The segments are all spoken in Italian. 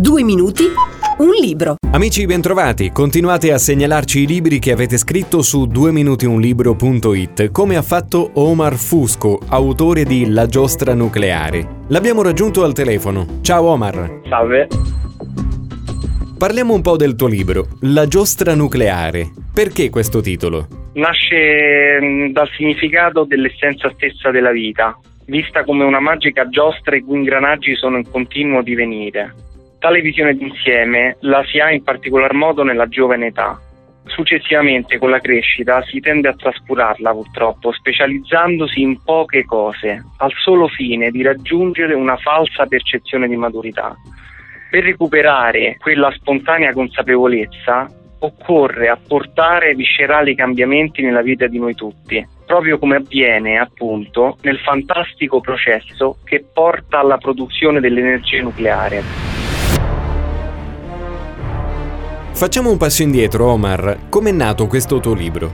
Due minuti, un libro. Amici bentrovati, continuate a segnalarci i libri che avete scritto su 2minutiunlibro.it, come ha fatto Omar Fusco, autore di La giostra nucleare. L'abbiamo raggiunto al telefono. Ciao Omar. Salve. Parliamo un po' del tuo libro, La giostra nucleare. Perché questo titolo? Nasce mm, dal significato dell'essenza stessa della vita, vista come una magica giostra i cui ingranaggi sono in continuo divenire. Tale visione d'insieme la si ha in particolar modo nella giovane età. Successivamente, con la crescita, si tende a trascurarla purtroppo, specializzandosi in poche cose, al solo fine di raggiungere una falsa percezione di maturità. Per recuperare quella spontanea consapevolezza occorre apportare viscerali cambiamenti nella vita di noi tutti, proprio come avviene appunto nel fantastico processo che porta alla produzione dell'energia nucleare. Facciamo un passo indietro, Omar. Com'è nato questo tuo libro?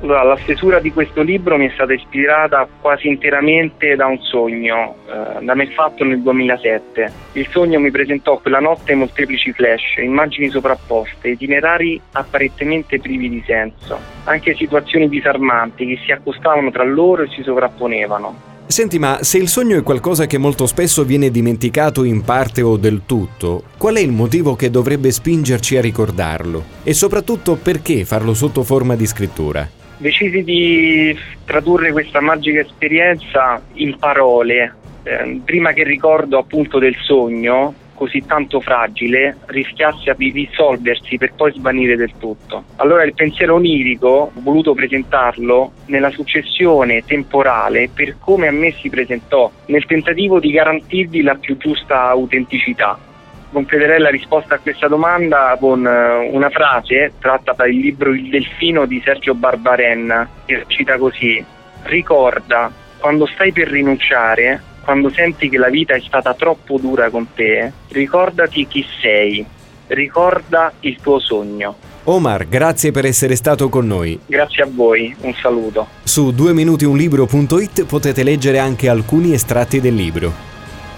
Allora, la stesura di questo libro mi è stata ispirata quasi interamente da un sogno, eh, da me fatto nel 2007. Il sogno mi presentò quella notte molteplici flash, immagini sovrapposte, itinerari apparentemente privi di senso, anche situazioni disarmanti che si accostavano tra loro e si sovrapponevano. Senti, ma se il sogno è qualcosa che molto spesso viene dimenticato in parte o del tutto, qual è il motivo che dovrebbe spingerci a ricordarlo? E soprattutto perché farlo sotto forma di scrittura? Decisi di tradurre questa magica esperienza in parole. Eh, prima che ricordo appunto del sogno così tanto fragile rischiasse di dissolversi per poi svanire del tutto. Allora il pensiero onirico ho voluto presentarlo nella successione temporale per come a me si presentò, nel tentativo di garantirvi la più giusta autenticità. Completerei la risposta a questa domanda con eh, una frase tratta dal libro Il Delfino di Sergio Barbaren, che cita così: Ricorda, quando stai per rinunciare, quando senti che la vita è stata troppo dura con te, ricordati chi sei, ricorda il tuo sogno. Omar, grazie per essere stato con noi. Grazie a voi, un saluto. Su 2minutiunlibro.it potete leggere anche alcuni estratti del libro.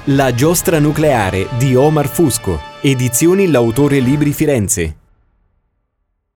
La giostra nucleare di Omar Fusco, edizioni L'autore Libri Firenze.